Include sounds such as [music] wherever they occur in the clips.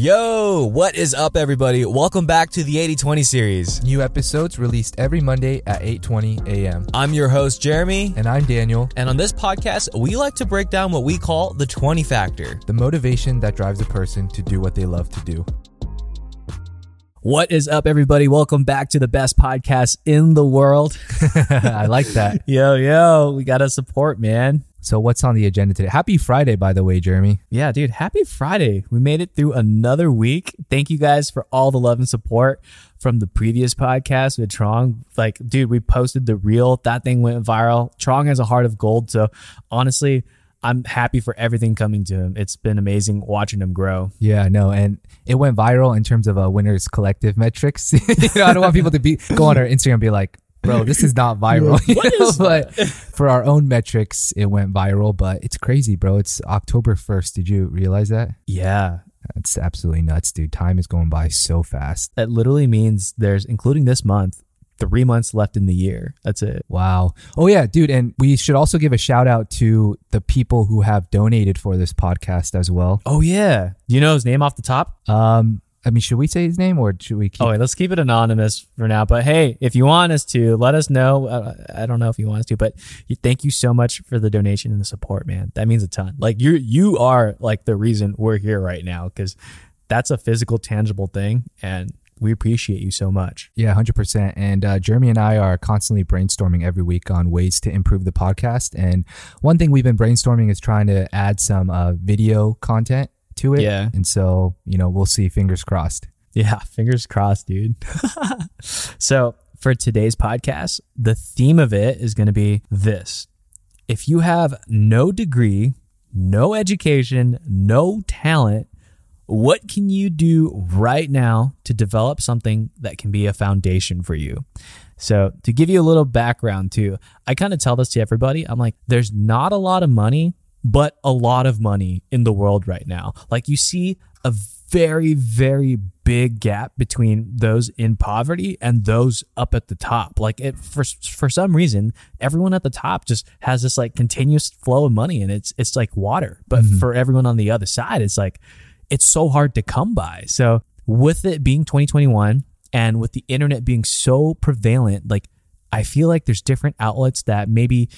Yo, what is up, everybody? Welcome back to the 8020 series. New episodes released every Monday at 8:20 a.m. I'm your host, Jeremy. And I'm Daniel. And on this podcast, we like to break down what we call the 20 factor. The motivation that drives a person to do what they love to do. What is up, everybody? Welcome back to the best podcast in the world. [laughs] I like that. [laughs] Yo, yo, we got to support, man. So, what's on the agenda today? Happy Friday, by the way, Jeremy. Yeah, dude, happy Friday. We made it through another week. Thank you guys for all the love and support from the previous podcast with Trong. Like, dude, we posted the reel, that thing went viral. Trong has a heart of gold. So, honestly, I'm happy for everything coming to him. It's been amazing watching him grow. Yeah, no, and it went viral in terms of a uh, winners collective metrics. [laughs] you know, I don't want people to be go on our Instagram and be like, "Bro, [laughs] this is not viral." but for our own metrics, it went viral. But it's crazy, bro. It's October first. Did you realize that? Yeah, it's absolutely nuts, dude. Time is going by so fast. That literally means there's, including this month, three months left in the year. That's it. Wow. Oh yeah, dude. And we should also give a shout out to the people who have donated for this podcast as well. Oh yeah. Do you know his name off the top? Um, I mean, should we say his name or should we keep? Oh, wait, let's keep it anonymous for now. But hey, if you want us to, let us know. Uh, I don't know if you want us to, but thank you so much for the donation and the support, man. That means a ton. Like you, you are like the reason we're here right now because that's a physical, tangible thing, and we appreciate you so much. Yeah, 100%. And uh, Jeremy and I are constantly brainstorming every week on ways to improve the podcast. And one thing we've been brainstorming is trying to add some uh, video content to it. Yeah. And so, you know, we'll see. Fingers crossed. Yeah, [laughs] fingers crossed, dude. [laughs] so, for today's podcast, the theme of it is going to be this. If you have no degree, no education, no talent, what can you do right now to develop something that can be a foundation for you? So, to give you a little background too, I kind of tell this to everybody. I'm like, there's not a lot of money, but a lot of money in the world right now. Like, you see a very, very big gap between those in poverty and those up at the top. Like it for for some reason, everyone at the top just has this like continuous flow of money and it's it's like water. But mm-hmm. for everyone on the other side, it's like it's so hard to come by. So with it being 2021 and with the internet being so prevalent, like I feel like there's different outlets that maybe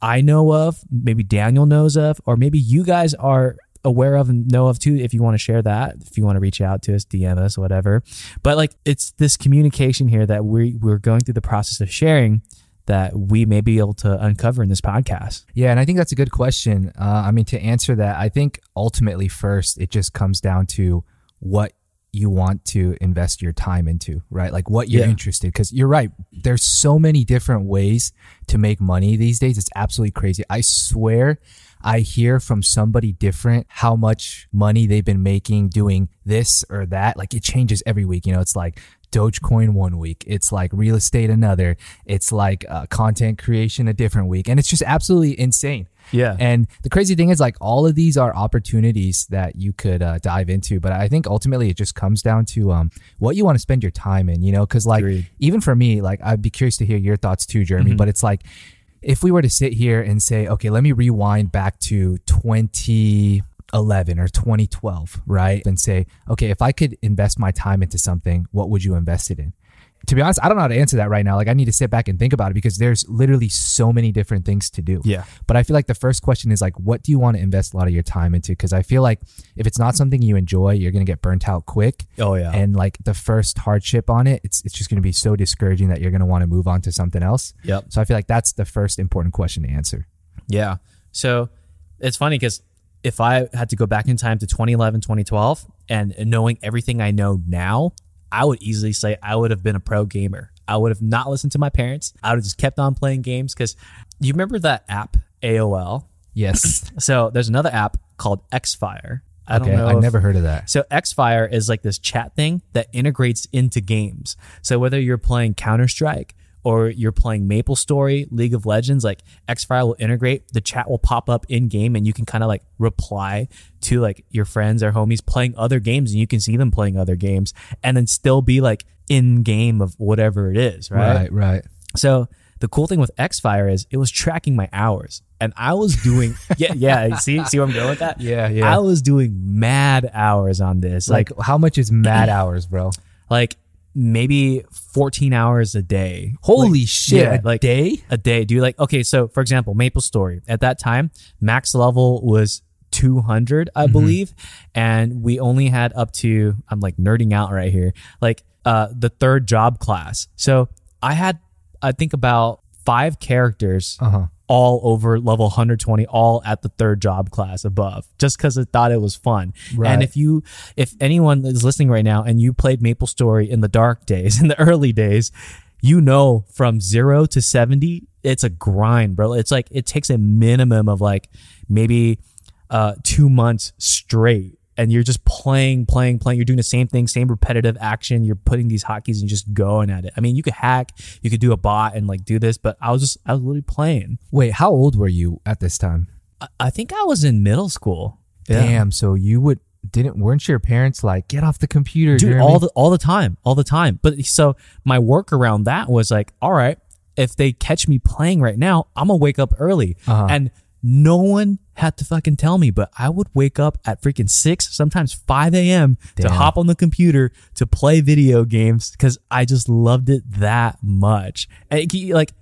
I know of, maybe Daniel knows of, or maybe you guys are aware of and know of too if you want to share that if you want to reach out to us dm us whatever but like it's this communication here that we we're going through the process of sharing that we may be able to uncover in this podcast? Yeah, and I think that's a good question. Uh, I mean, to answer that, I think ultimately, first, it just comes down to what you want to invest your time into, right? Like what you're yeah. interested. Cause you're right. There's so many different ways to make money these days. It's absolutely crazy. I swear I hear from somebody different how much money they've been making doing this or that. Like it changes every week. You know, it's like Dogecoin one week. It's like real estate another. It's like uh, content creation a different week. And it's just absolutely insane. Yeah. And the crazy thing is, like, all of these are opportunities that you could uh, dive into. But I think ultimately it just comes down to um, what you want to spend your time in, you know? Because, like, Agreed. even for me, like, I'd be curious to hear your thoughts too, Jeremy. Mm-hmm. But it's like, if we were to sit here and say, okay, let me rewind back to 20, 11 or 2012, right? And say, okay, if I could invest my time into something, what would you invest it in? To be honest, I don't know how to answer that right now. Like, I need to sit back and think about it because there's literally so many different things to do. Yeah. But I feel like the first question is like, what do you want to invest a lot of your time into? Because I feel like if it's not something you enjoy, you're going to get burnt out quick. Oh, yeah. And like the first hardship on it, it's, it's just going to be so discouraging that you're going to want to move on to something else. Yep. So I feel like that's the first important question to answer. Yeah. So it's funny because if I had to go back in time to 2011, 2012, and knowing everything I know now, I would easily say I would have been a pro gamer. I would have not listened to my parents. I would have just kept on playing games because you remember that app AOL? Yes. [clears throat] so there's another app called Xfire. I don't know. I've if, never heard of that. So Xfire is like this chat thing that integrates into games. So whether you're playing Counter Strike or you're playing Maple Story, League of Legends, like Xfire will integrate, the chat will pop up in game and you can kind of like reply to like your friends or homies playing other games and you can see them playing other games and then still be like in game of whatever it is, right? Right, right. So the cool thing with Xfire is it was tracking my hours, and I was doing [laughs] yeah yeah. See see where I'm going with that? Yeah, yeah. I was doing mad hours on this, like Like, how much is mad hours, bro? like maybe 14 hours a day. Holy Like, shit! yeah, a like day? a day. Do you like okay? So for example, Maple Story at that time, max level was 200, I believe, and we only had up to. I'm like nerding out right here, like uh the third job class. So I had, I think about five characters. Uh huh. All over level 120, all at the third job class above, just because I thought it was fun. Right. And if you, if anyone is listening right now and you played Maple Story in the dark days, [laughs] in the early days, you know from zero to 70, it's a grind, bro. It's like, it takes a minimum of like maybe uh, two months straight. And you're just playing, playing, playing. You're doing the same thing, same repetitive action. You're putting these hotkeys and just going at it. I mean, you could hack, you could do a bot and like do this, but I was just, I was literally playing. Wait, how old were you at this time? I, I think I was in middle school. Damn. So you would didn't weren't your parents like get off the computer, dude all the all the time all the time but so my work around that was like all right if they catch me playing right now i'm gonna wake up early Uh-huh. and no one had to fucking tell me but i would wake up at freaking 6 sometimes 5 a.m to hop on the computer to play video games because i just loved it that much and it- like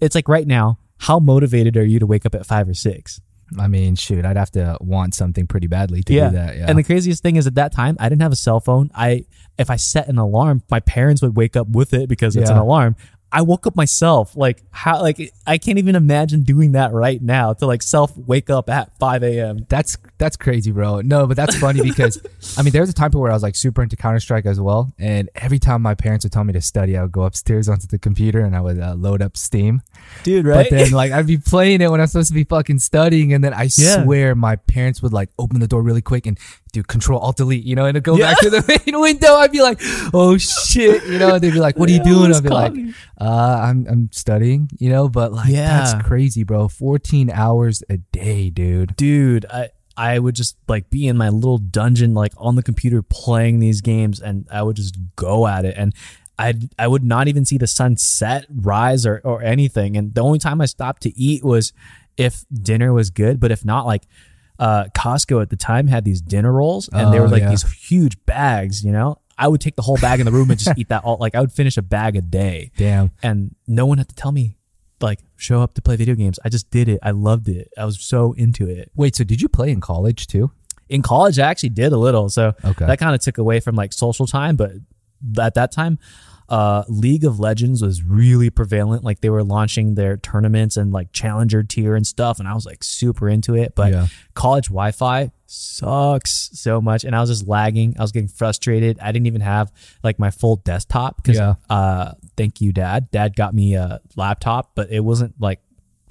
it's like right now how motivated are you to wake up at 5 or 6 I mean, shoot, I'd have to want something pretty badly to do that. Yeah. And the craziest thing is at that time, I didn't have a cell phone. I if I set an alarm, my parents would wake up with it because it's an alarm. I woke up myself. Like how like I can't even imagine doing that right now to like self wake up at 5 a.m. that's that's crazy, bro. No, but that's funny [laughs] because I mean, there was a time where I was like super into Counter Strike as well, and every time my parents would tell me to study, I would go upstairs onto the computer and I would uh, load up Steam. Dude, Right? But then [laughs] like I'd be playing it when I'm supposed to be fucking studying, and then I Yeah. swear my parents would like open the door really quick and do Control Alt Delete, you know, and it'd go Yeah. back to the [laughs] main window. I'd be like, oh shit, you know. and They'd be like, what are you Yeah, doing? I'd be like, uh, I'm I'm studying, you know. But like Yeah. that's crazy, bro. 14 hours a day, dude. dude, I I would just like be in my little dungeon like on the computer playing these games and I would just go at it and I I would not even see the sun set, rise or or anything and the only time I stopped to eat was if dinner was good, but if not like uh Costco at the time had these dinner rolls and they Oh, were like yeah. these huge bags, you know? I would take the whole bag in the room and just eat that all like I would finish a bag a day Damn. and no one had to tell me like show up to play video games. I just did it. I loved it. I was so into it. Wait, so did you play in college too? In college, I actually did a little, so Okay. that kind of took away from like social time. But at that time, uh, League of Legends was really prevalent. Like they were launching their tournaments and like challenger tier and stuff, and I was like super into it. But Yeah. college Wi-Fi sucks so much, and I was just lagging. I was getting frustrated. I didn't even have like my full desktop because Yeah. uh, thank you, Dad. Dad got me a laptop, but it wasn't like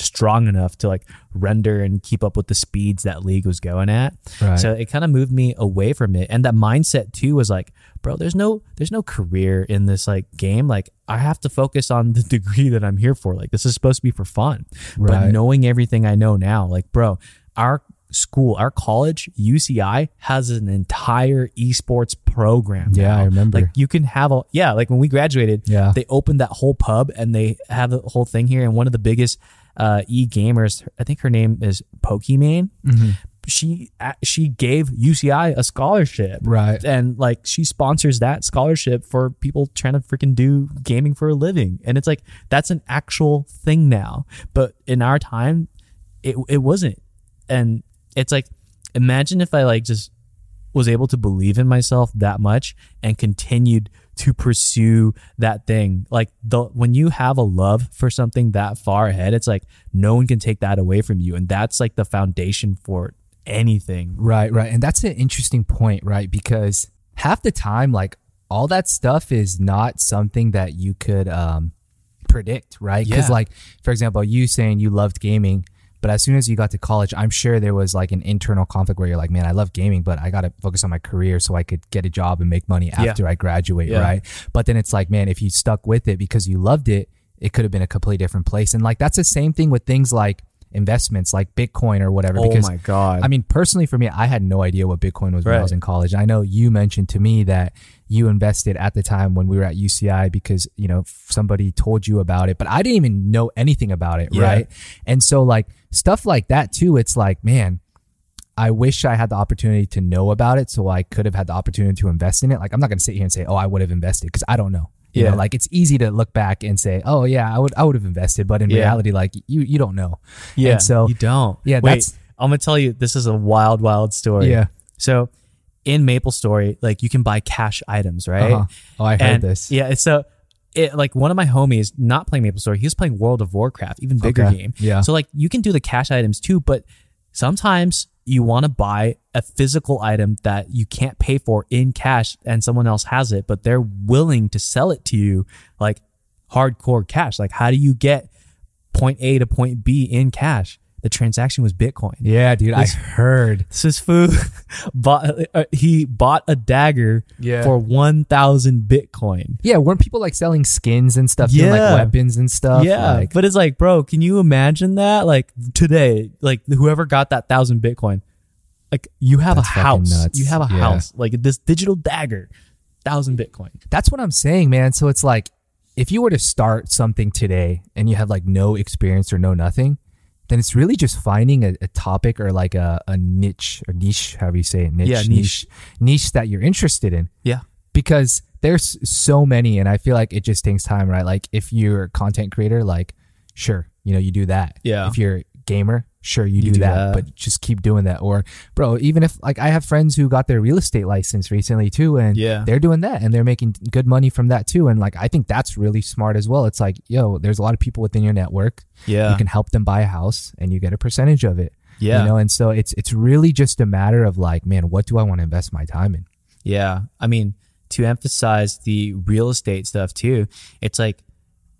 strong enough to like render and keep up with the speeds that League was going at. Right. So it kind of moved me away from it. And that mindset too was like, bro, there's no there's no career in this like game. Like I have to focus on the [laughs] degree that I'm here for. Like this is supposed to be for fun. But knowing everything I know now, like bro, our school, our college, UCI has an entire esports program. Yeah, now. I remember. Like you can have a yeah, like when we graduated, Yeah. they opened that whole pub and they have the whole thing here. And one of the biggest uh, e gamers, I think her name is Pokimane. Mm-hmm. She she gave UCI a scholarship, Right. And like she sponsors that scholarship for people trying to freaking do gaming for a living, and it's like that's an actual thing now. But in our time, it it wasn't, and it's like imagine if I like just was able to believe in myself that much and continued to pursue that thing. Like the when you have a love for something that far ahead, it's like no one can take that away from you. And that's like the foundation for anything. Right, right. And that's an interesting point, right? Because half the time, like all that stuff is not something that you could um, predict, right? Because, Yeah. like, for example, you saying you loved gaming, but as soon as you got to college, I'm sure there was like an internal conflict where you're like, man, I love gaming, but I got to focus on my career so I could get a job and make money after I graduate, Yeah. right? But then it's like, man, if you stuck with it because you loved it, it could have been a completely different place. And like, that's the same thing with things like investments, like Bitcoin or whatever. Oh because my God. I mean, personally, for me, I had no idea what Bitcoin was when I was in college. I know you mentioned to me that you invested at the time when we were at UCI because, you know, somebody told you about it, but I didn't even know anything about it. Yeah. Right. And so like stuff like that too, it's like, man, I wish I had the opportunity to know about it so I could have had the opportunity to invest in it. Like I'm not going to sit here and say, "Oh, I would have invested" because I don't know. You Yeah. know, like it's easy to look back and say, "Oh, yeah, I would I would have invested," but in Yeah. reality like you you don't know. Yeah. And so you don't. Yeah, Wait, that's- I'm gonna tell you. This is a wild, wild story. Yeah. So in Maple Story, like you can buy cash items, right? Uh-huh. Oh, I heard And, this. Yeah. So. It, like one of my homies, not playing Maple Story, he was playing World of Warcraft, even bigger Okay. game. Yeah. So like you can do the cash items too, but sometimes you want to buy a physical item that you can't pay for in cash and someone else has it, but they're willing to sell it to you like hardcore cash. Like how do you get point A to point B in cash? The transaction was Bitcoin. Yeah, dude, I heard. [laughs] This [laughs] bought, uh, he bought a dagger Yeah. for 1,000 Bitcoin. Yeah, weren't people like selling skins and stuff, doing, like weapons and stuff? Yeah, Like, but it's like, bro, can you imagine that? Like today, like whoever got that thousand Bitcoin, like you have a house. You have a Yeah. house. Like this digital dagger, thousand Bitcoin. That's what I'm saying, man. So it's like if you were to start something today and you have like no experience or no nothing, then it's really just finding a, a topic or like a, a niche or niche, however you say it, niche, Yeah, niche. niche, niche that you're interested in. Yeah. Because there's so many, and I feel like it just takes time, right? Like if you're a content creator, like sure, you know, you do that. Yeah. If you're gamer, sure, you, do, do that, that. but just keep doing that. Or, bro, even if like I have friends who got their real estate license recently too, and Yeah. they're doing that and they're making good money from that too. And like I think that's really smart as well. It's like, yo, there's a lot of people within your network. Yeah. You can help them buy a house and you get a percentage of it. Yeah. You know, and so it's it's really just a matter of like, man, what do I want to invest my time in? Yeah. I mean, to emphasize the real estate stuff too, it's like,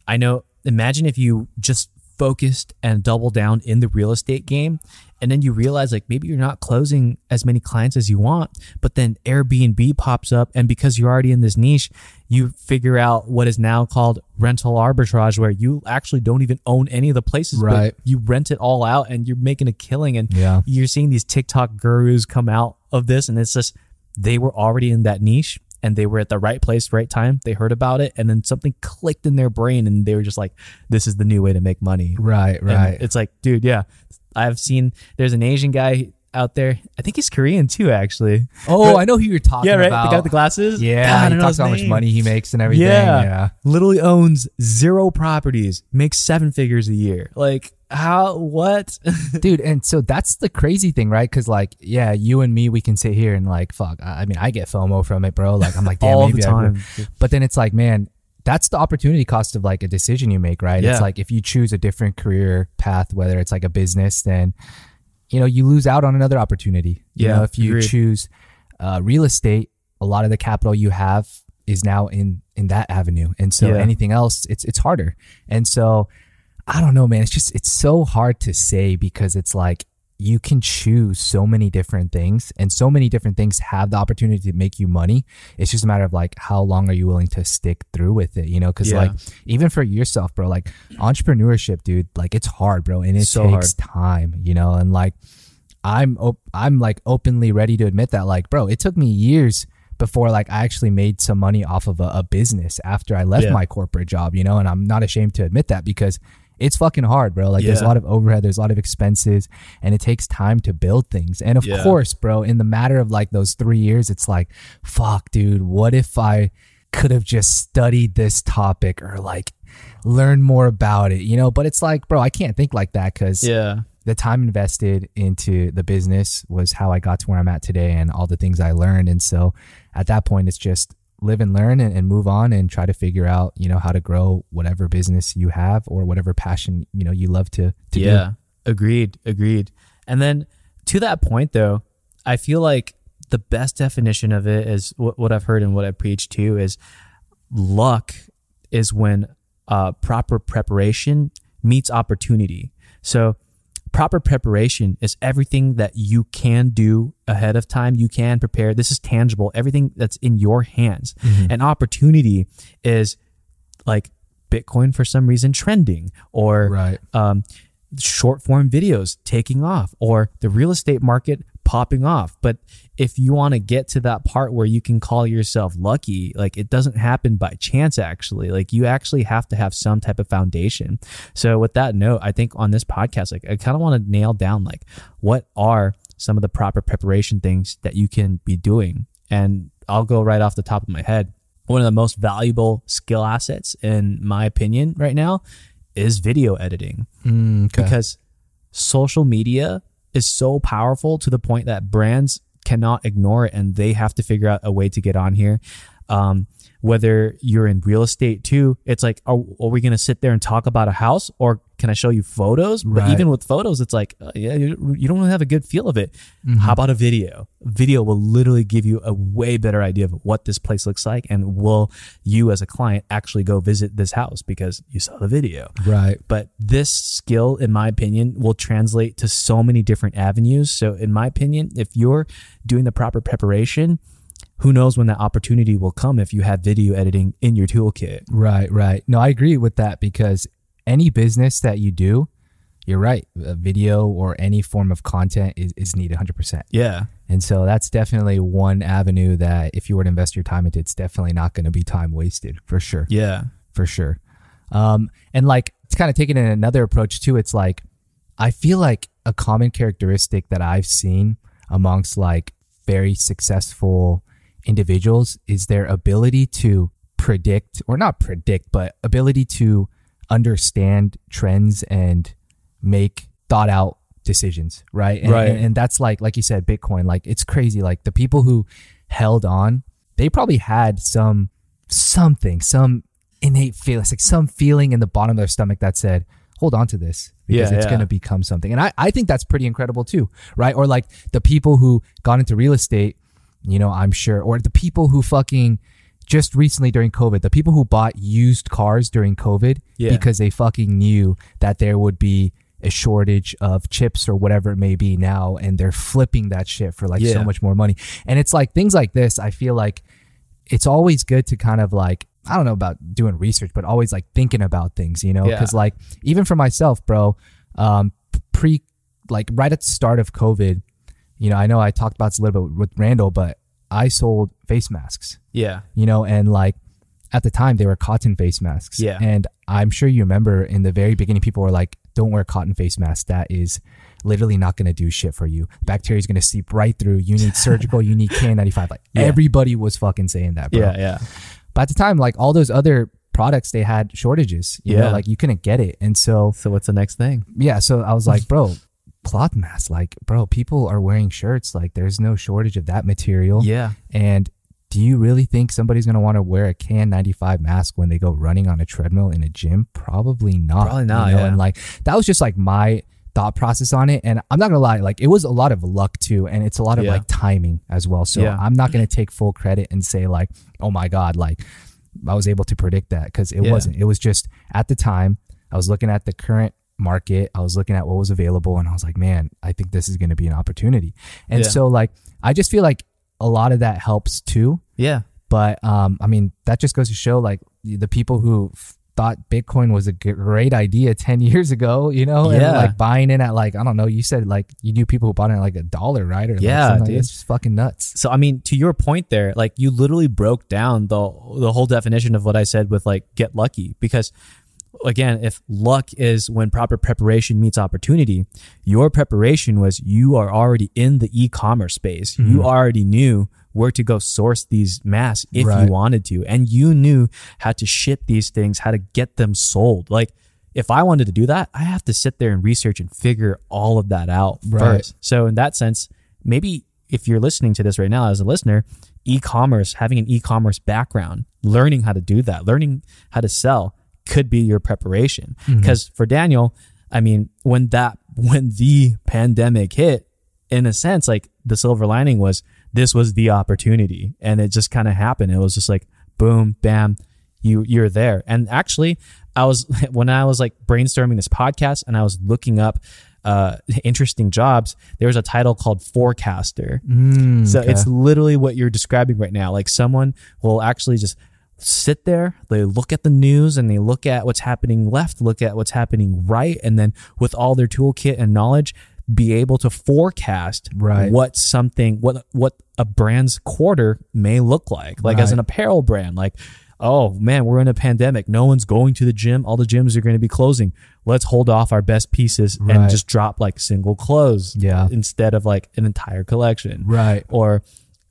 I know, imagine if you just focused and double down in the real estate game. And then you realize like maybe you're not closing as many clients as you want, but then Airbnb pops up. And because you're already in this niche, you figure out what is now called rental arbitrage, where you actually don't even own any of the places, but Right. you rent it all out and you're making a killing. And Yeah. you're seeing these TikTok gurus come out of this, and it's just they were already in that niche and they were at the right place, right time. They heard about it, and then something clicked in their brain, and they were just like, "This is the new way to make money." Right, And right. it's like, dude, yeah, I've seen. There's an Asian guy out there. I think he's Korean too, actually. oh, I know who you're talking Yeah, right. about. The guy with the glasses. Yeah, God, he don't talks about how much money he makes and everything. Yeah. Yeah. literally owns zero properties, makes seven figures a year. Like how? What? [laughs] dude and so that's the crazy thing right because like yeah you and me we can sit here and like fuck i I mean i get fomo from it bro like i'm like damn [laughs] All the time. but then it's like man that's the opportunity cost of like a decision you make right Yeah. it's like if you choose a different career path whether it's like a business then you know you lose out on another opportunity you Yeah, know if you agreed. choose uh, real estate a lot of the capital you have is now in in that avenue and so Yeah. anything else it's it's harder and so I don't know, man. It's just it's so hard to say because it's like you can choose so many different things and so many different things have the opportunity to make you money. It's just a matter of like how long are you willing to stick through with it, you know? Cuz Yeah. like even for yourself, bro, like entrepreneurship, dude, like it's hard, bro, and it So takes time, you know? And like I'm op- I'm like openly ready to admit that like, bro, it took me years before like I actually made some money off of a, a business after I left Yeah. my corporate job, you know, and I'm not ashamed to admit that because it's fucking hard, bro. Like there's a lot of overhead, there's a lot of expenses, and it takes time to build things. And of Yeah. course, bro, in the matter of like those three years, it's like, fuck, dude, what if I could have just studied this topic or like learned more about it, you know? But it's like, bro, I can't think like that because Yeah. the time invested into the business was how I got to where I'm at today and all the things I learned. And so at that point, it's just live and learn and, and move on and try to figure out, you know, how to grow whatever business you have or whatever passion, you know, you love to, to do. yeah. Agreed. Agreed. And then to that point, though, I feel like the best definition of it is what, what I've heard and what I preach too is luck is when uh, proper preparation meets opportunity. So, proper preparation is everything that you can do ahead of time. You can prepare. This is tangible, everything that's in your hands. An opportunity is like Bitcoin for some reason trending or Right. um, short form videos taking off or the real estate market popping off. But if you want to get to that part where you can call yourself lucky, like it doesn't happen by chance, actually. Like you actually have to have some type of foundation. So, with that note, I think on this podcast, like I kind of want to nail down like what are some of the proper preparation things that you can be doing. And I'll go right off the top of my head. One of the most valuable skill assets, in my opinion, right now is video editing Mm, okay. because social media is so powerful to the point that brands cannot ignore it and they have to figure out a way to get on here. Um, whether you're in real estate too, it's like, are, are we going to sit there and talk about a house or can I show you photos? But even with photos, it's like, uh, yeah, you, you don't really have a good feel of it. Mm-hmm. How about a video? Video will literally give you a way better idea of what this place looks like and will you as a client actually go visit this house because you saw the video right. but this skill in my opinion will translate to so many different avenues so in my opinion if you're doing the proper preparation who knows when that opportunity will come if you have video editing in your toolkit Right, right. No, I agree with that because any business that you do, you're right. A video or any form of content is, is needed 100%. yeah And so that's definitely one avenue that if you were to invest your time into, it's definitely not going to be time wasted for sure. yeah For sure. Um, and like, it's kind of taking in another approach too. It's like, I feel like a common characteristic that I've seen amongst like very successful individuals is their ability to predict or not predict, but ability to understand trends and make thought out decisions, right? And, Right. And, and that's like, like you said, Bitcoin, like it's crazy. Like the people who held on, they probably had some, something, some innate feeling, like some feeling in the bottom of their stomach that said, hold on to this because Yeah, it's yeah. going to become something. And I, I think that's pretty incredible too, right? Or like the people who got into real estate, you know, I'm sure, or the people who fucking just recently during COVID, the people who bought used cars during COVID Yeah. because they fucking knew that there would be a shortage of chips or whatever it may be now, and they're flipping that shit for like Yeah. so much more money. And it's like things like this, I feel like it's always good to kind of like, I don't know about doing research, but always like thinking about things, you know? Yeah. Because like, even for myself, bro, um, pre, like right at the start of COVID, you know, I know I talked about this a little bit with Randall, but I sold face masks yeah you know, and like at the time they were cotton face masks. Yeah. And I'm sure you remember in the very beginning, people were like, don't wear cotton face masks. That is literally not going to do shit for you. Bacteria is going to seep right through. You need surgical, you need KN95. Like [laughs] Yeah. everybody was fucking saying that, bro. yeah yeah But at the time, like all those other products, they had shortages. You know, Yeah. like you couldn't get it. And so, so what's the next thing yeah, so I was like, bro, cloth masks, like, bro, people are wearing shirts. Like there's no shortage of that material. yeah And do you really think somebody's going to want to wear a KN95 mask when they go running on a treadmill in a gym? Probably not. Probably not, You know? yeah. And like, that was just like my thought process on it. And I'm not going to lie, like, it was a lot of luck too. And it's a lot of Yeah. like timing as well. So Yeah. I'm not going to take full credit and say, like, oh my God, like, I was able to predict that because it Yeah. wasn't. It was just at the time, I was looking at the current market, I was looking at what was available, and I was like, man, I think this is going to be an opportunity. And Yeah. so, like, I just feel like a lot of that helps too. yeah But um, I mean, that just goes to show like the people who f- thought Bitcoin was a great idea [laughs] 10 years ago, you know, and Yeah. like buying in at like, I don't know, you said like you knew people who bought in at like a dollar, right? Or Yeah, something like dude. It's just fucking nuts. so i mean to your point there like you literally broke down the the whole definition of what i said with like get lucky because again if luck is when proper preparation meets opportunity your preparation was you are already in the e-commerce space you mm-hmm. already knew where to go source these masks if Right. you wanted to and you knew how to ship these things how to get them sold like if I wanted to do that, I have to sit there and research and figure all of that out Right. first. So in that sense, maybe if you're listening to this right now as a listener, e-commerce, having an e-commerce background, learning how to do that, learning how to sell could be your preparation. Because for Daniel, I mean, when that [laughs] when the pandemic hit, in a sense, like the silver lining was this was the opportunity. And it just kind of happened. It was just like boom, bam, you you're there. And actually, I was [laughs] when I was like brainstorming this podcast and I was looking up uh interesting jobs, there was a title called forecaster. Mm, So okay. it's literally what you're describing right now. Like someone will actually just sit there, they look at the news and they look at what's happening left, look at what's happening right, and then with all their toolkit and knowledge, be able to forecast Right. what something what what a brand's quarter may look like. Like as an apparel brand like oh man we're in a pandemic. No one's going to the gym. All the gyms are going to be closing. Let's hold off our best pieces and just drop like single clothes Yeah. instead of like an entire collection. Right. or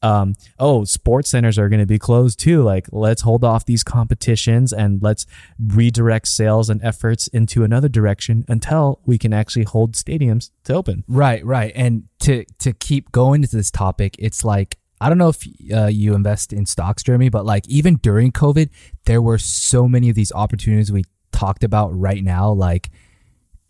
um, oh, sports centers are going to be closed too. Like, let's hold off these competitions and let's redirect sales and efforts into another direction until we can actually hold stadiums to open. Right, right. And to to keep going into this topic, it's like I don't know if uh, you invest in stocks, Jeremy, but like even during COVID, there were so many of these opportunities we talked about right now. Like,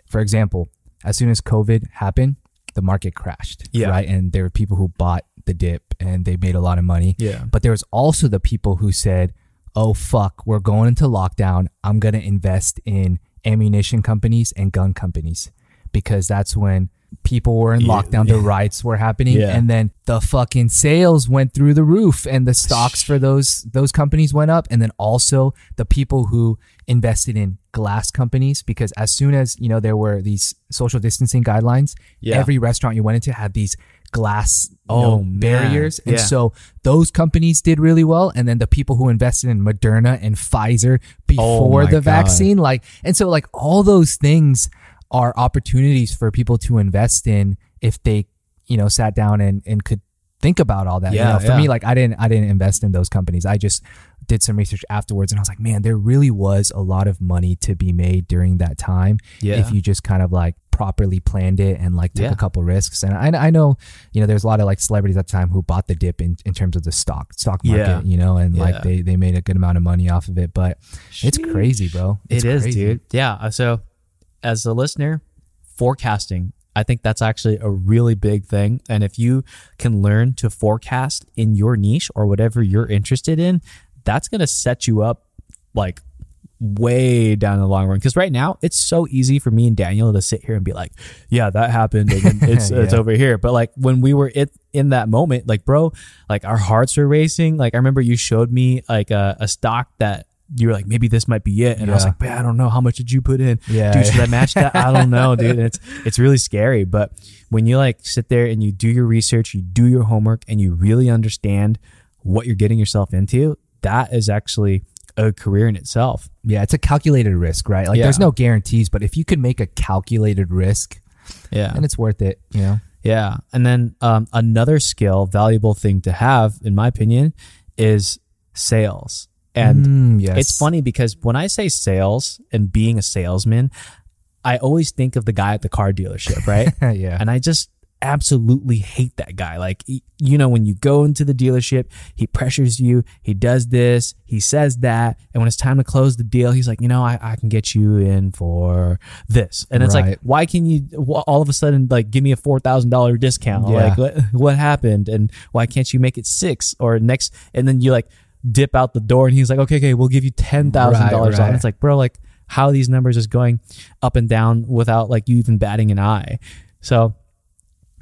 for example, as soon as COVID happened, the market crashed. Yeah. Right. And there were people who bought the dip and they made a lot of money. Yeah. But there was also the people who said, oh, fuck, we're going into lockdown. I'm going to invest in ammunition companies and gun companies because that's when people were in Yeah. lockdown, the riots were happening, Yeah. and then the fucking sales went through the roof and the stocks for those those companies went up. And then also the people who invested in glass companies because as soon as you know there were these social distancing guidelines, Yeah. every restaurant you went into had these glass Oh, know, barriers and Yeah. so those companies did really well and then the people who invested in Moderna and Pfizer before Oh the God. vaccine like and so like all those things are opportunities for people to invest in if they you know sat down and and could think about all that you Yeah, know for yeah. me like I didn't I didn't invest in those companies I just did some research afterwards and I was like man there really was a lot of money to be made during that time Yeah. if you just kind of like properly planned it and like took Yeah. a couple risks and I, I know you know there's a lot of like celebrities at the time who bought the dip in, in terms of the stock stock market Yeah. you know and like they they made a good amount of money off of it but it's crazy bro It's It is, dude. Yeah. uh, So, as a listener, forecasting, I think that's actually a really big thing. And if you can learn to forecast in your niche or whatever you're interested in, that's going to set you up like way down the long run. Because right now, it's so easy for me and Daniel to sit here and be like, yeah, that happened. And [laughs] it's, it's over here. But like when we were it, in that moment, like, bro, like our hearts were racing. Like, I remember you showed me like a, a stock that you were like, maybe this might be it. And I was like, I don't know. How much did you put in? Yeah. Dude, should I match that? I don't know, dude. And it's, [laughs] it's really scary. But when you like sit there and you do your research, you do your homework, and you really understand what you're getting yourself into, that is actually a career in itself. yeah it's a calculated risk right like Yeah. there's no guarantees but if you can make a calculated risk Yeah. and it's worth it you know Yeah. And then um, another skill, valuable thing to have, in my opinion, is sales. And Mm, yes. it's funny because when I say sales and being a salesman, I always think of the guy at the car dealership, right? [laughs] yeah and I just absolutely hate that guy. Like, you know, when you go into the dealership, he pressures you, he does this, he says that. And when it's time to close the deal, he's like, you know, I, I can get you in for this. And it's like, why can you all of a sudden, like, give me a $4,000 discount? Yeah. Like, what, what happened? And why can't you make it six or next? And then you're like dip out the door and he's like, okay, okay, we'll give you $10,000 Right, on. right. It's like, bro, like, how these numbers is going up and down without like you even batting an eye. So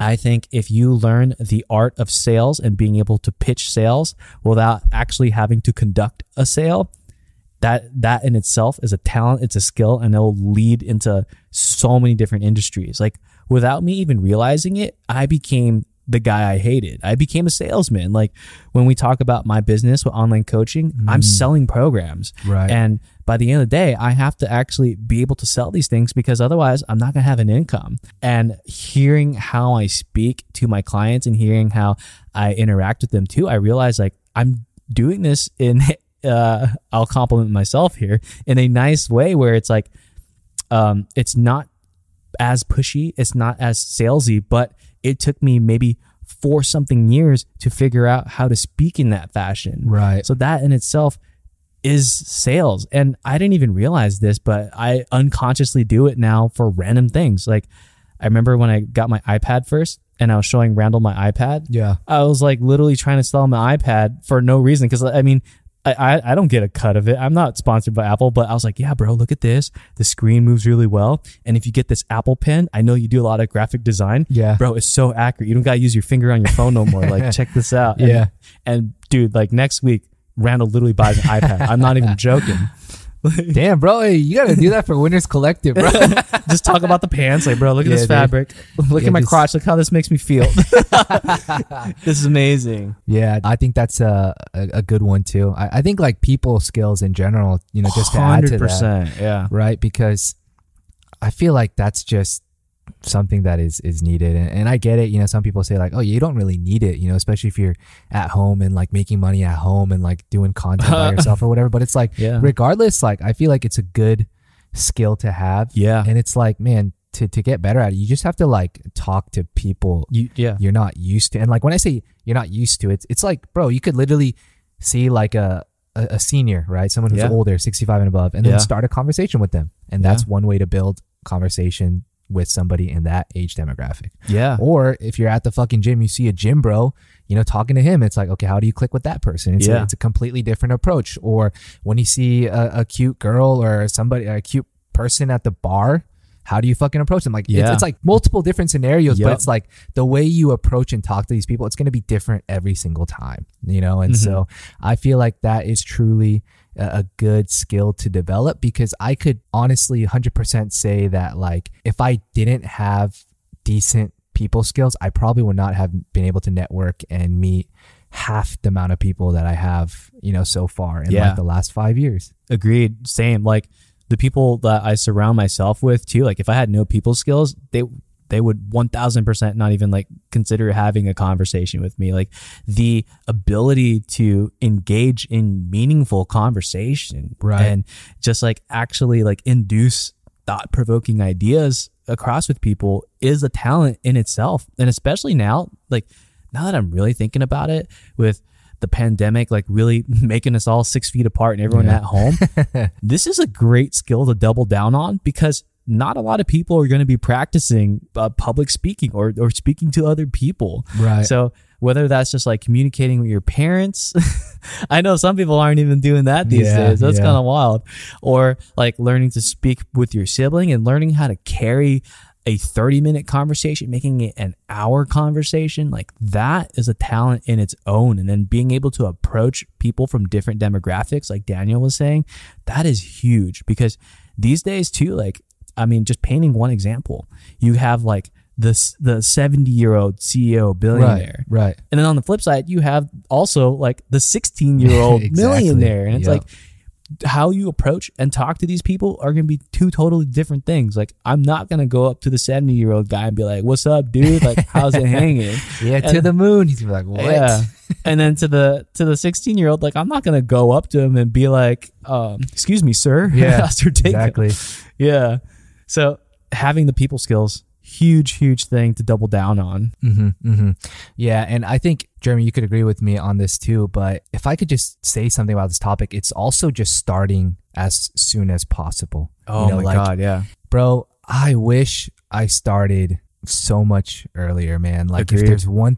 I think if you learn the art of sales and being able to pitch sales without actually having to conduct a sale, that that in itself is a talent, it's a skill, and it'll lead into so many different industries. Like without me even realizing it, I became the guy I hated. I became a salesman. Like when we talk about my business with online coaching, I'm selling programs. Right. And by the end of the day, I have to actually be able to sell these things because otherwise I'm not going to have an income. And hearing how I speak to my clients and hearing how I interact with them too, I realize like I'm doing this in, [laughs] uh, I'll compliment myself here in a nice way where it's like, um, it's not as pushy, it's not as salesy, but it took me maybe four something years to figure out how to speak in that fashion. Right. So that in itself is sales. And I didn't even realize this, but I unconsciously do it now for random things. Like I remember when I got my iPad first and I was showing Randall my iPad. Yeah. I was like literally trying to sell him an iPad for no reason. Cause I mean, I, I, I don't get a cut of it. I'm not sponsored by Apple, but I was like, yeah, bro, look at this. The screen moves really well. And if you get this Apple pen, I know you do a lot of graphic design. Yeah. Bro, it's so accurate. You don't got to use your finger on your phone no more. Like, [laughs] check this out. And- Yeah. And dude, like next week, Randall literally buys an iPad. I'm not even [laughs] joking. [laughs] Damn, bro, hey, you gotta do that for Winners Collective, bro. [laughs] just talk about the pants. Like, bro, look at Yeah, this dude. fabric. Look Yeah, at my just- crotch. Look how this makes me feel. [laughs] this is amazing. yeah, I think that's a, a, a good one too. I, I think like people skills in general, you know, just to add to that, 100%. Yeah. right? Because I feel like that's just something that is is needed and, and i get it you know some people say like oh you don't really need it you know especially if you're at home and like making money at home and like doing content by [laughs] yourself or whatever but it's like Yeah. regardless like i feel like it's a good skill to have Yeah. and it's like man to, to get better at it you just have to like talk to people You, yeah. you're not used to and like when i say you're not used to it it's like bro you could literally see like a a, a senior right someone who's Yeah. older 65 and above and Yeah. then start a conversation with them and that's one way to build conversation with somebody in that age demographic. Yeah. or if you're at the fucking gym you see a gym bro you know talking to him it's like okay how do you click with that person? It's, Yeah. a, it's a completely different approach. Or when you see a, a cute girl or somebody a cute person at the bar how do you fucking approach them? Like it's, Yeah. it's like multiple different scenarios but it's like the way you approach and talk to these people it's going to be different every single time you know? And mm-hmm. so i feel like that is truly a, good skill to develop because i could honestly 100% say that like if i didn't have decent people skills i probably would not have been able to network and meet half the amount of people that i have you know so far in Yeah. like the last five years Agreed. Same. Like the people that I surround myself with too. Like if I had no people skills, they they would one thousand percent not even like consider having a conversation with me. Like the ability to engage in meaningful conversation, Right. And just like actually like induce thought provoking ideas across with people is a talent in itself, and especially now, like now that I'm really thinking about it with the pandemic like really [laughs] making us all six feet apart and everyone Yeah. at home [laughs] this is a great skill to double down on because not a lot of people are going to be practicing uh, public speaking or, or speaking to other people Right. so whether that's just like communicating with your parents [laughs] i know some people aren't even doing that these Yeah, days that's yeah. kind of wild or like learning to speak with your sibling and learning how to carry a 30 minute conversation making it an hour conversation like that is a talent in its own and then being able to approach people from different demographics like daniel was saying that is huge because these days too like i mean just painting one example you have like the the 70 year old ceo billionaire right right and then on the flip side, you have also like the 16 year old [laughs] Exactly. millionaire. And it's Yep. like how you approach and talk to these people are going to be two totally different things. Like, I'm not going to go up to the 70 year old guy and be like, What's up, dude? Like, how's it [laughs] hanging? yeah to the moon he's gonna be like what Yeah. and then to the to the 16 year old, like, I'm not going to go up to him and be like, um, Excuse me, sir. Yeah, how's your day going?" exactly [laughs] Yeah. So having the people skills, huge, huge thing to double down on. hmm hmm Yeah, and I think Jeremy, you could agree with me on this too. But if I could just say something about this topic, it's also just starting as soon as possible. Oh You know, my like, God. Yeah. bro! I wish I started so much earlier, man. Like if there's one,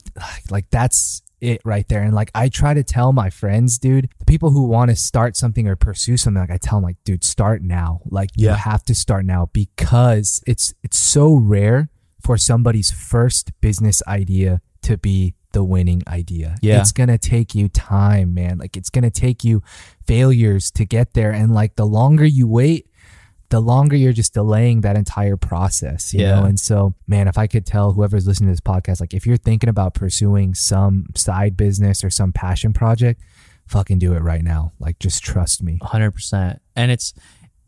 like that's it right there. And like I try to tell my friends, dude, the people who want to start something or pursue something, like I tell them, like, dude, start now. Like you have to start now because it's it's so rare for somebody's first business idea to be the winning idea. Yeah. It's gonna take you time, man. Like it's gonna take you failures to get there. And like the longer you wait, the longer you're just delaying that entire process, you Yeah. know? And so, man, if I could tell whoever's listening to this podcast, like if you're thinking about pursuing some side business or some passion project, fucking do it right now. Like just trust me. hundred percent. And it's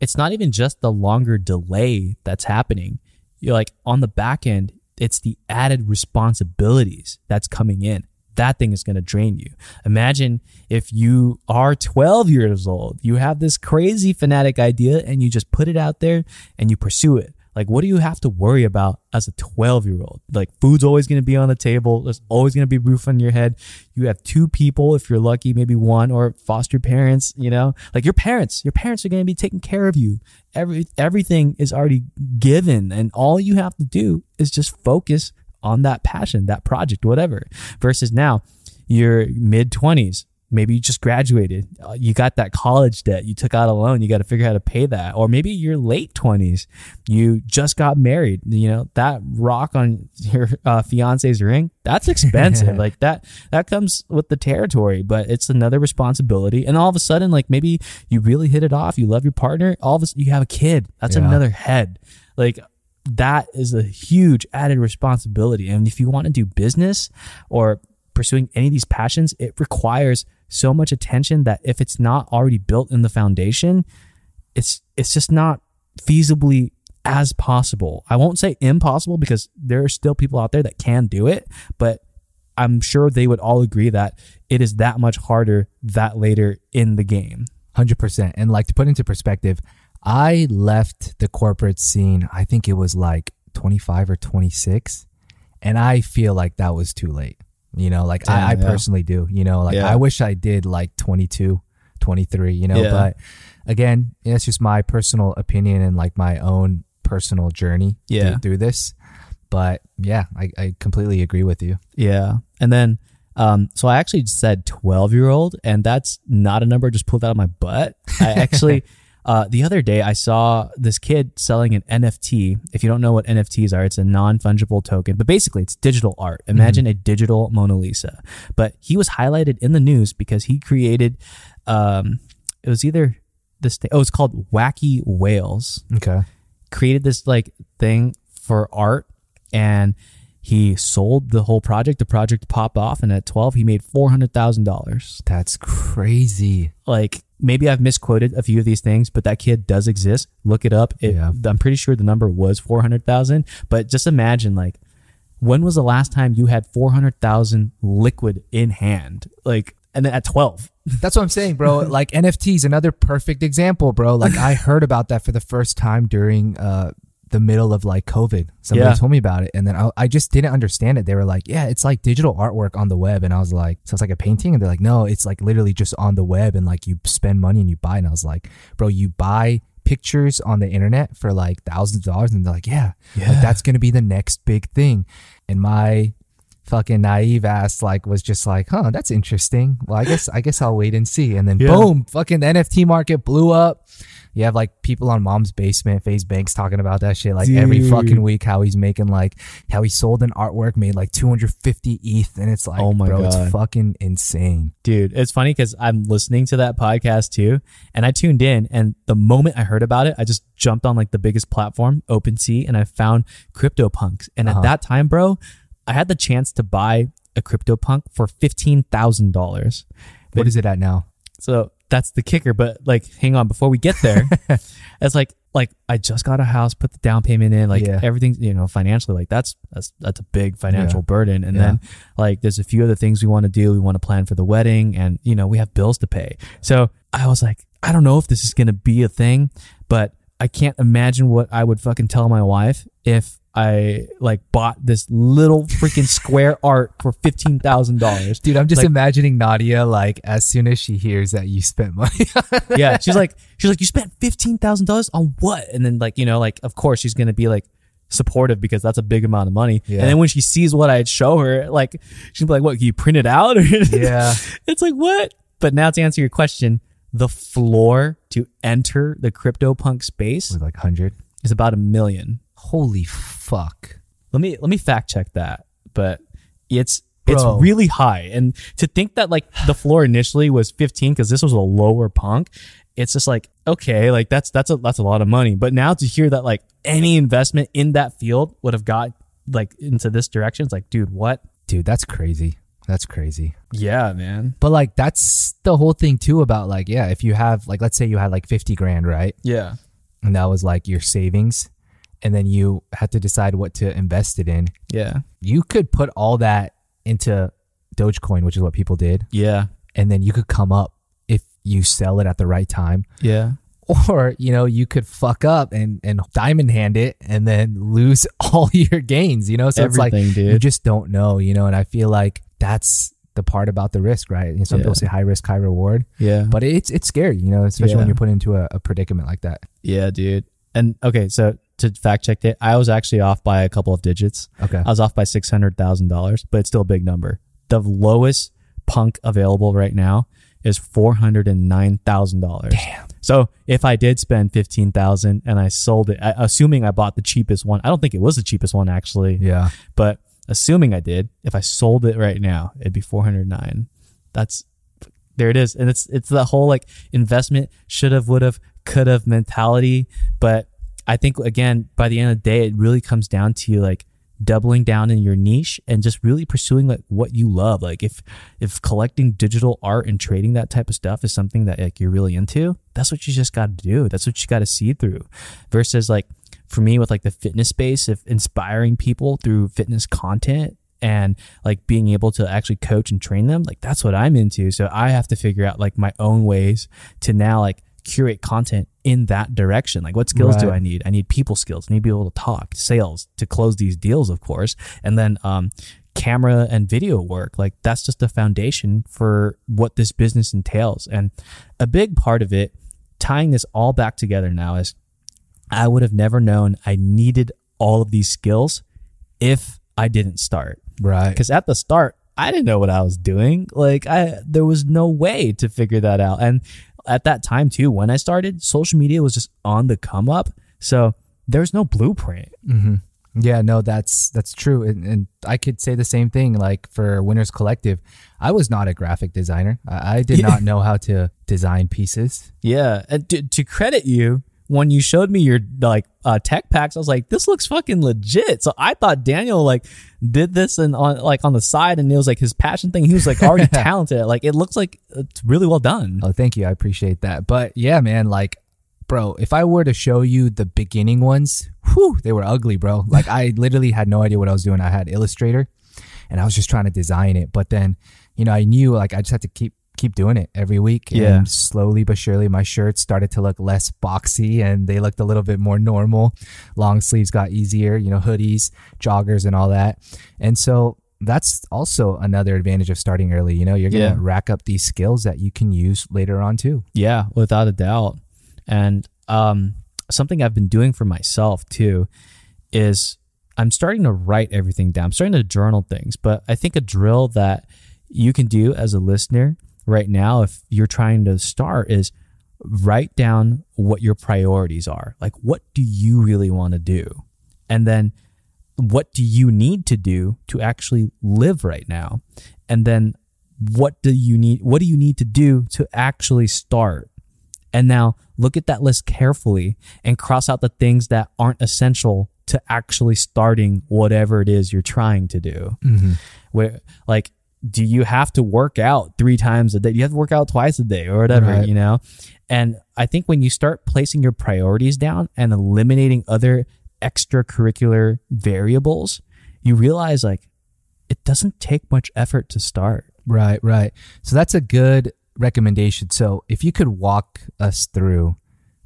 it's not even just the longer delay that's happening. You're like on the back end, it's the added responsibilities that's coming in. That thing is going to drain you. Imagine if you are 12 years old, you have this crazy fanatic idea and you just put it out there and you pursue it. Like, what do you have to worry about as a 12 year old? Like, food's always going to be on the table. There's always going to be roof on your head. You have two people, if you're lucky, maybe one or foster parents, you know, like your parents, your parents are going to be taking care of you. Every, everything is already given. And all you have to do is just focus on that passion, that project, whatever. Versus now, you're mid 20s maybe you just graduated. Uh, you got that college debt. You took out a loan. You got to figure out how to pay that. Or maybe you're late 20s. You just got married. You know, that rock on [laughs] your uh, fiance's ring, that's expensive. [laughs] like that, that comes with the territory, but it's another responsibility. And all of a sudden, like maybe you really hit it off. You love your partner. All of a sudden, you have a kid. That's Yeah. another head. Like, that is a huge added responsibility. And if you want to do business or pursuing any of these passions, it requires so much attention that if it's not already built in the foundation, it's it's just not feasibly as possible. I won't say impossible because there are still people out there that can do it, but I'm sure they would all agree that it is that much harder that later in the game. Hundred percent. And like to put into perspective, I left the corporate scene. I think it was like twenty five or twenty six, and I feel like that was too late. You know, like I, I yeah. personally do. You know, like Yeah. I wish I did like 22, 23, You know, Yeah. but again, it's just my personal opinion and like my own personal journey Yeah. to, through this. But yeah, I, I completely agree with you. Yeah. And then, um, so I actually said 12 year old, and that's not a number I just pulled out of my butt. I [laughs] actually, uh, the other day I saw this kid selling an NFT. If you don't know what NFTs are, it's a non fungible token, but basically it's digital art. Imagine a digital Mona Lisa. But he was highlighted in the news because he created, um, it was either this thing, oh, it's called Wacky Whales Okay. created this like thing for art and he sold the whole project the project popped off and at 12 he made $400000 That's crazy. like maybe i've misquoted a few of these things but that kid does exist look it up it, Yeah. i'm pretty sure the number was 400000 but just imagine like when was the last time you had 400000 liquid in hand like and then at 12 That's what I'm saying, bro. [laughs] Like NFTs, another perfect example, bro. Like I heard about that for the first time during uh the middle of like COVID. Somebody Yeah. told me about it, and then I, I just didn't understand it. They were like, "Yeah, it's like digital artwork on the web," and I was like, "So it's like a painting?" And they're like, "No, it's like literally just on the web, and like you spend money and you buy." And I was like, "Bro, you buy." pictures on the internet for like thousands of dollars and they're like yeah, like, that's gonna be the next big thing and my fucking naive ass like was just like, huh, that's interesting. Well, I guess I guess I'll wait and see. And then Yeah. boom, fucking the NFT market blew up. You have like people on mom's basement, FaZe Banks talking about that shit like every fucking week. How he's making like how he sold an artwork, made like 250 ETH, and it's like, Oh my bro, God. it's fucking insane. Dude, it's funny because I'm listening to that podcast too, and I tuned in, and the moment I heard about it, I just jumped on like the biggest platform, OpenSea, and I found CryptoPunks. And Uh-huh. at that time, bro, I had the chance to buy a CryptoPunk for fifteen thousand dollars. What is it at now? So that's the kicker. But like, hang on, before we get there, [laughs] it's like like I just got a house, put the down payment in, like Yeah. everything, you know, financially, like that's that's that's a big financial Yeah. burden. And Yeah. then like there's a few other things we want to do. We want to plan for the wedding, and you know we have bills to pay. So I was like, I don't know if this is gonna be a thing, but I can't imagine what I would fucking tell my wife if I like bought this little freaking square [laughs] art for fifteen thousand dollars. Dude, I'm just Like- imagining Nadia like as soon as she hears that you spent money. [laughs] yeah, she's like, she's like, you spent fifteen thousand dollars on what? And then like, you know, like, of course she's gonna be like supportive because that's a big amount of money. Yeah. And then when she sees what I'd show her, like, she'd be like, what? Can you print it out? [laughs] yeah. it's like what? But now to answer your question, the floor to enter the crypto punk space With like 100. is about a million. Holy fuck. Let me let me fact check that, but it's Bro. it's really high. And to think that like the floor initially was 15 because this was a lower punk, it's just like okay, like that's that's a that's a lot of money. But now to hear that like any investment in that field would have got like into this direction, it's like, dude, what? Dude, that's crazy. That's crazy. Yeah, man. But like that's the whole thing too about like yeah, if you have like let's say you had like 50 grand, right? Yeah. And that was like your savings and then you had to decide what to invest it in. Yeah. You could put all that into Dogecoin, which is what people did, Yeah. and then you could come up if you sell it at the right time. Yeah. [laughs] Or, you know, you could fuck up and, and diamond hand it and then lose [laughs] all your gains, you know? So it's like dude. you just don't know, you know, and I feel like that's the part about the risk, right? You know, some Yeah. people say high risk, high reward, Yeah. but it's it's scary, you know, especially when you're put into a, a predicament like that. Yeah, dude. And okay, so to fact check it, I was actually off by a couple of digits. Okay. I was off by six hundred thousand dollars, but it's still a big number. The lowest punk available right now is four hundred and nine thousand dollars. Damn. So if I did spend fifteen thousand and I sold it, assuming I bought the cheapest one, I don't think it was the cheapest one actually, Yeah. but assuming I did, if I sold it right now, it'd be four hundred nine. That's there it is, and it's it's the whole like investment should have, would have, could have mentality. But I think again, by the end of the day, it really comes down to you like doubling down in your niche and just really pursuing like what you love. Like if if collecting digital art and trading that type of stuff is something that like you're really into, that's what you just got to do. That's what you got to see through. Versus like for me with like the fitness space, if inspiring people through fitness content and like being able to actually coach and train them, like that's what I'm into. So I have to figure out like my own ways to now like curate content in that direction. Like what skills do I need? I need people skills. I need to be able to talk, sales to close these deals, of course. And then um camera and video work. Like that's just the foundation for what this business entails. And a big part of it, tying this all back together now is I would have never known I needed all of these skills if I didn't start. Right. Because at the start, I didn't know what I was doing. Like I, there was no way to figure that out. And at that time too, when I started, social media was just on the come up. So there's no blueprint. Mm-hmm. Yeah, no, that's that's true, and, and I could say the same thing. Like for Winners Collective, I was not a graphic designer. I, I did [laughs] Yeah. not know how to design pieces. Yeah, and to, to credit you, when you showed me your like uh, tech packs, I was like, "This looks fucking legit." So I thought Daniel like did this and on like on the side, and it was like his passion thing. He was like already [laughs] talented. Like it looks like it's really well done. Oh, thank you, I appreciate that. But yeah, man, like, bro, if I were to show you the beginning ones, whew, they were ugly, bro. [laughs] Like I literally had no idea what I was doing. I had Illustrator, and I was just trying to design it. But then, you know, I knew like I just had to keep keep doing it every week. Yeah. And slowly but surely, my shirts started to look less boxy, and they looked a little bit more normal. Long sleeves got easier. You know, hoodies, joggers, and all that. And so. That's also another advantage of starting early. You know, you're gonna Yeah. rack up these skills that you can use later on too. Yeah, without a doubt. And um, something I've been doing for myself too is I'm starting to write everything down. I'm starting to journal things. But I think a drill that you can do as a listener right now, if you're trying to start, is write down what your priorities are. Like, what do you really want to do? And then what do you need to do to actually live right now? And then what do you need what do you need to do to actually start? And now look at that list carefully and cross out the things that aren't essential to actually starting whatever it is you're trying to do. Mm-hmm. Where like do you have to work out three times a day? Do you have to work out twice a day or whatever, Right. you know? And I think when you start placing your priorities down and eliminating other extracurricular variables, you realize like it doesn't take much effort to start. Right, right. So that's a good recommendation. So if you could walk us through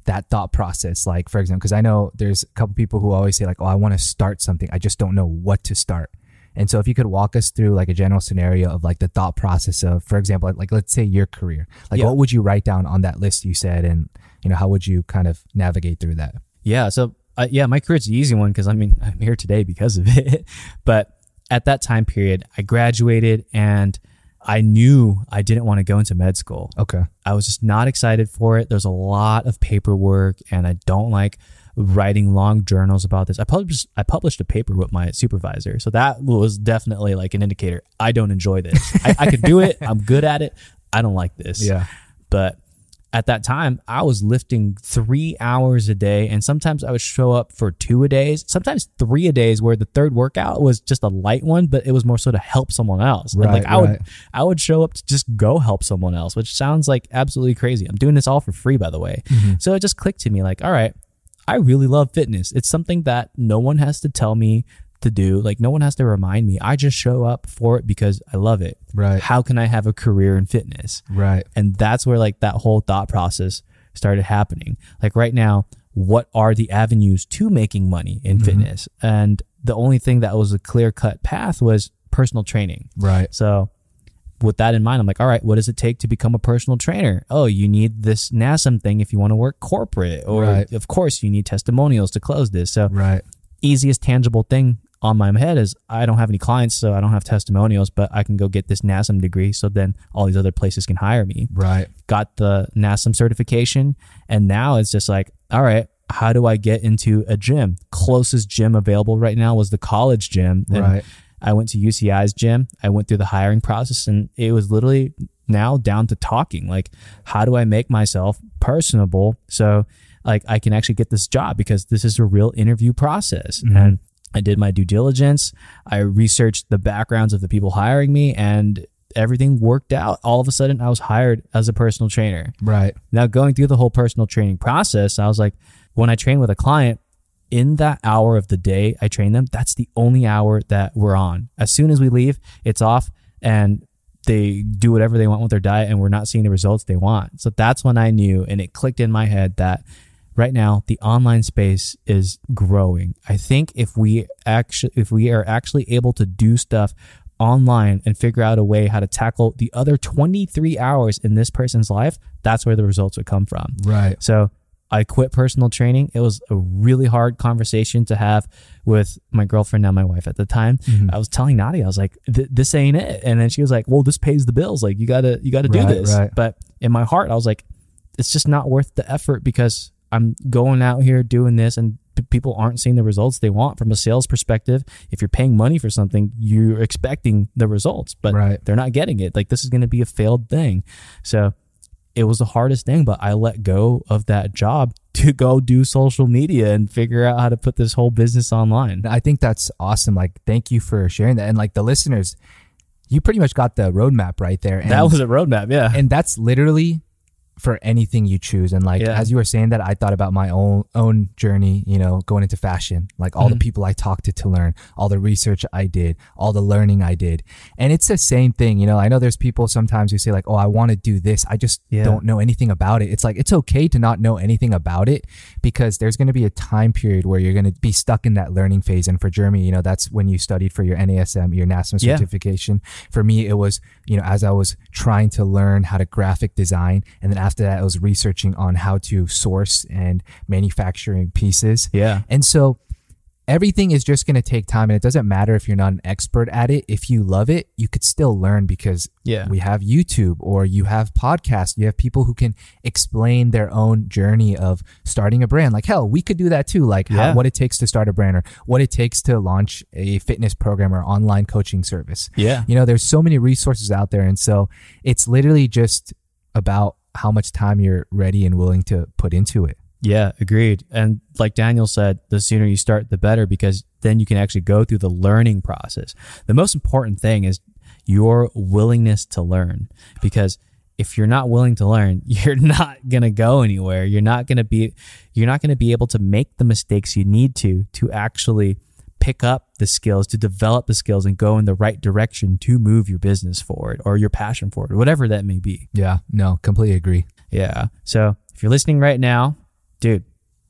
that thought process, like for example, because I know there's a couple people who always say like, "Oh, I want to start something, I just don't know what to start." And so if you could walk us through like a general scenario of like the thought process of, for example, like, like let's say your career, like Yeah. what would you write down on that list you said, and you know how would you kind of navigate through that? Yeah. So, uh, yeah, my career's the easy one because I mean, [laughs] I'm here today because of it. [laughs] but at that time period, I graduated and I knew I didn't want to go into med school. Okay. I was just not excited for it. There's a lot of paperwork and I don't like writing long journals about this. I published I published a paper with my supervisor. So that was definitely like an indicator. I don't enjoy this. [laughs] I, I could do it. I'm good at it. I don't like this. Yeah. But at that time, I was lifting three hours a day, and sometimes I would show up for two a days, sometimes three a days, where the third workout was just a light one, but it was more so to help someone else. And, like Right, I would. I would show up to just go help someone else, which sounds like absolutely crazy. I'm doing this all for free, by the way. Mm-hmm. So it just clicked to me, like, all right, I really love fitness. It's something that no one has to tell me to do. Like no one has to remind me. I just show up for it because I love it. Right. How can I have a career in fitness? Right. And that's where like that whole thought process started happening. Like right now, what are the avenues to making money in mm-hmm. fitness? And the only thing that was a clear cut path was personal training. Right. So with that in mind, I'm like, all right, what does it take to become a personal trainer? Oh, you need this NASM thing if you want to work corporate, or Right. of course you need testimonials to close this. So Right. easiest tangible thing on my head is I don't have any clients, so I don't have testimonials, but I can go get this NASM degree. So then all these other places can hire me. Right. Got the NASM certification. And now it's just like, all right, how do I get into a gym? Closest gym available right now was the college gym. And Right. I went to UCI's gym. I went through the hiring process and it was literally now down to talking. Like, how do I make myself personable so like I can actually get this job because this is a real interview process. Mm-hmm. And I did my due diligence. I researched the backgrounds of the people hiring me and everything worked out. All of a sudden I was hired as a personal trainer. Right. Now, going through the whole personal training process, I was like, when I train with a client, in that hour of the day I train them, that's the only hour that we're on. As soon as we leave, it's off and they do whatever they want with their diet and we're not seeing the results they want. So that's when I knew and it clicked in my head that right now the online space is growing. I think if we actually if we are actually able to do stuff online and figure out a way how to tackle the other 23 hours in this person's life, that's where the results would come from. Right. So I quit personal training. It was a really hard conversation to have with my girlfriend, now my wife at the time. Mm-hmm. I was telling Nadia, I was like, "This ain't it," and then she was like, "Well, this pays the bills. Like, you gotta, you gotta do this." right. But in my heart, I was like, "It's just not worth the effort because I'm going out here doing this and." p- People aren't seeing the results they want from a sales perspective. If you're paying money for something, you're expecting the results, but Right. they're not getting it. Like this is going to be a failed thing. So it was the hardest thing, but I let go of that job [laughs] to go do social media and figure out how to put this whole business online. I think that's awesome. Like, thank you for sharing that. And like the listeners, you pretty much got the roadmap right there. And, that was a roadmap, yeah. and that's literally for anything you choose. And like Yeah. as you were saying that, I thought about my own own journey, you know, going into fashion, like all the Mm-hmm. people I talked to to learn, all the research I did, all the learning I did. And it's the same thing, you know. I know there's people sometimes who say like, "Oh, I want to do this. I just Yeah. don't know anything about it." It's like it's okay to not know anything about it because there's going to be a time period where you're going to be stuck in that learning phase. And for Jeremy, you know, that's when you studied for your NASM, your NASM Yeah. certification. For me, it was, you know, as I was trying to learn how to graphic design. And then after that, I was researching on how to source and manufacturing pieces. Yeah. And so everything is just going to take time. And it doesn't matter if you're not an expert at it. If you love it, you could still learn because Yeah. we have YouTube or you have podcasts. You have people who can explain their own journey of starting a brand. Like, hell, we could do that too. Like, Yeah. how, what it takes to start a brand or what it takes to launch a fitness program or online coaching service. Yeah. You know, there's so many resources out there. And so it's literally just about how much time you're ready and willing to put into it. Yeah, agreed. And like Daniel said, the sooner you start, the better because then you can actually go through the learning process. The most important thing is your willingness to learn because if you're not willing to learn, [laughs] you're not going to go anywhere. You're not going to be you're not going to be able to make the mistakes you need to to actually pick up the skills, to develop the skills and go in the right direction to move your business forward or your passion forward, whatever that may be. Yeah, no, completely agree. Yeah. So, if you're listening right now, dude,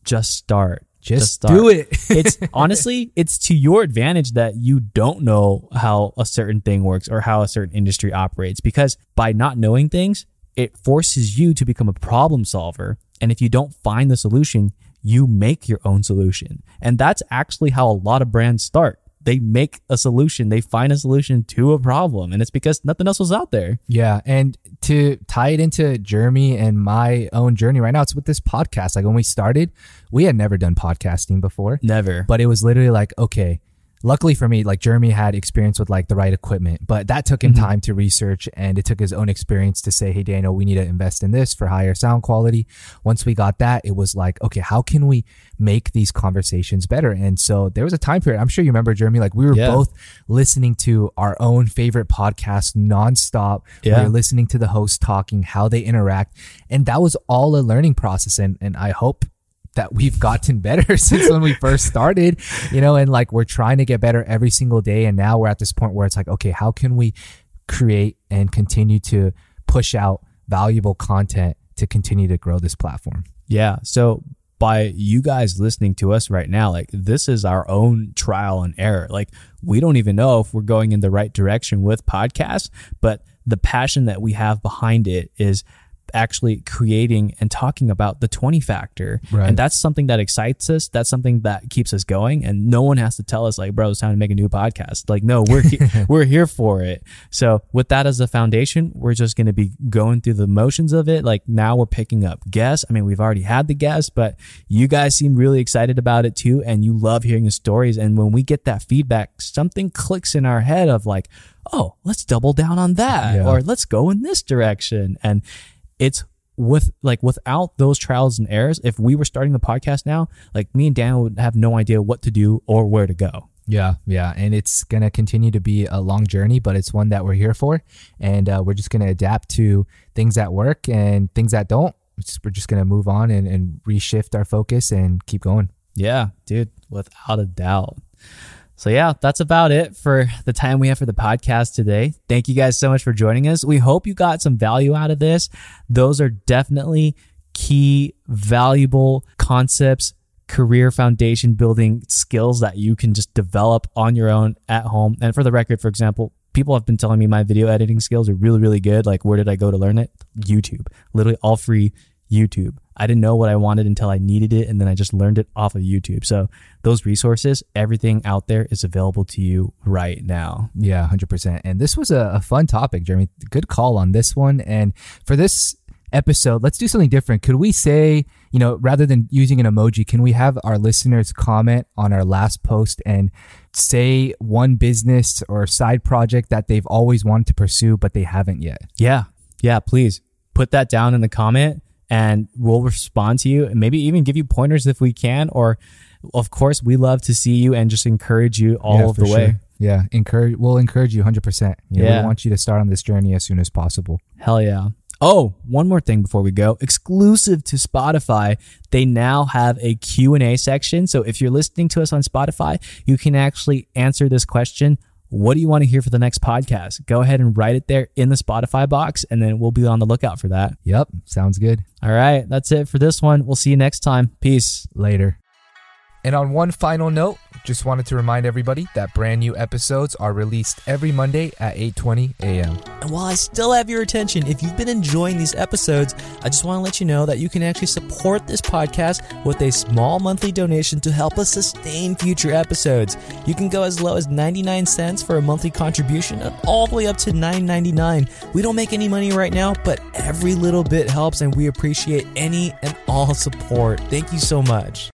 just start. Just start. do it. [laughs] it's [laughs] honestly, it's to your advantage that you don't know how a certain thing works or how a certain industry operates because by not knowing things, it forces you to become a problem solver. And if you don't find the solution, you make your own solution. And that's actually how a lot of brands start. They make a solution, they find a solution to a problem, and it's because nothing else was out there. Yeah, and to tie it into Jeremy and my own journey right now, it's with this podcast. Like when we started, we had never done podcasting before, Never. but it was literally like, okay. Luckily for me, like Jeremy had experience with like the right equipment, but that took him mm-hmm. time to research and it took his own experience to say, Hey, Daniel, we need to invest in this for higher sound quality. Once we got that, it was like, okay, how can we make these conversations better? And so there was a time period. I'm sure you remember, Jeremy, like we were Yeah. both listening to our own favorite podcast nonstop. Yeah. We were listening to the host talking, how they interact. And that was all a learning process. And, and I hope that we've gotten better [laughs] since when we first started, you know, and like we're trying to get better every single day. And now we're at this point where it's like, okay, how can we create and continue to push out valuable content to continue to grow this platform? Yeah. So by you guys listening to us right now, like this is our own trial and error. Like we don't even know if we're going in the right direction with podcasts, but the passion that we have behind it is actually creating and talking about the 20 factor. Right. And that's something that excites us. That's something that keeps us going. And no one has to tell us like, bro, it's time to make a new podcast. Like, no, we're, he- [laughs] we're here for it. So with that as a foundation, we're just going to be going through the motions of it. Like now we're picking up guests. I mean, we've already had the guests, but you guys seem really excited about it too. And you love hearing the stories. And when we get that feedback, something clicks in our head of like, oh, let's double down on that Yeah. or let's go in this direction. And it's with like without those trials and errors, if we were starting the podcast now, like me and Dan would have no idea what to do or where to go. Yeah, yeah, and it's gonna continue to be a long journey, but it's one that we're here for, and uh, we're just gonna adapt to things that work and things that don't. We're just, we're just gonna move on and, and reshift our focus and keep going. Yeah, dude, without a doubt. So, yeah, that's about it for the time we have for the podcast today. Thank you guys so much for joining us. We hope you got some value out of this. Those are definitely key, valuable concepts, career foundation building skills that you can just develop on your own at home. And for the record, for example, people have been telling me my video editing skills are really, really good. Like, where did I go to learn it? YouTube. Literally all free YouTube. I didn't know what I wanted until I needed it, and then I just learned it off of YouTube. So those resources, everything out there is available to you right now. Yeah, hundred percent. And this was a, a fun topic, Jeremy. Good call on this one. And for this episode, let's do something different. Could we say, you know, rather than using an emoji, can we have our listeners comment on our last post and say one business or side project that they've always wanted to pursue but they haven't yet? Yeah, yeah. Please put that down in the comment, and we'll respond to you, and maybe even give you pointers if we can. Or, of course, we love to see you and just encourage you all Yeah, of the way. Yeah, encourage. We'll encourage you hundred percent. Yeah. we want you to start on this journey as soon as possible. Hell yeah. Oh, one more thing before we go. Exclusive to Spotify, they now have a Q&A section. So if you're listening to us on Spotify, you can actually answer this question. What do you want to hear for the next podcast? Go ahead and write it there in the Spotify box and then we'll be on the lookout for that. Yep, sounds good. All right, that's it for this one. We'll see you next time. Peace. later. And on one final note, just wanted to remind everybody that brand new episodes are released every Monday at 8:20 a.m. And while I still have your attention, if you've been enjoying these episodes, I just want to let you know that you can actually support this podcast with a small monthly donation to help us sustain future episodes. You can go as low as 99 cents for a monthly contribution and all the way up to $9.99. We don't make any money right now, but every little bit helps and we appreciate any and all support. Thank you so much.